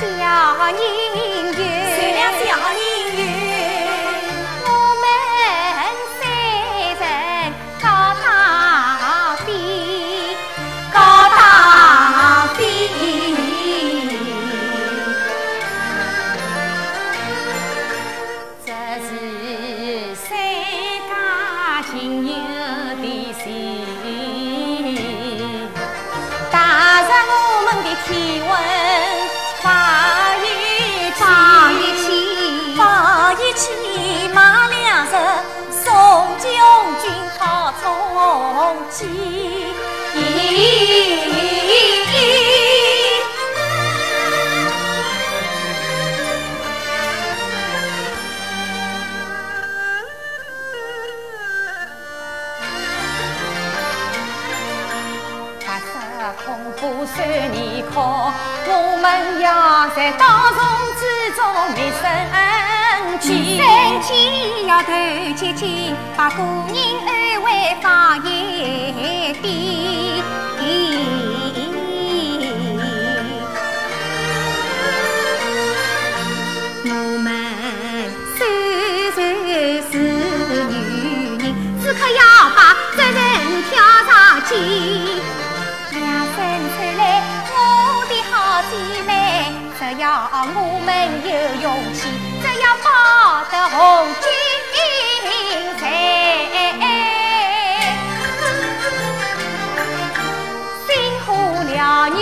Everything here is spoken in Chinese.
小人鱼，善良小人鱼。我们三人高大飞，高大飞。这是三家亲友的事。他从前。三年考，我们要在当中之。生计要头切切，把个人安危放一边。我们虽然是女人，此刻要把责任挑上肩。姐妹，只要我们有勇气，红军在。身苦了女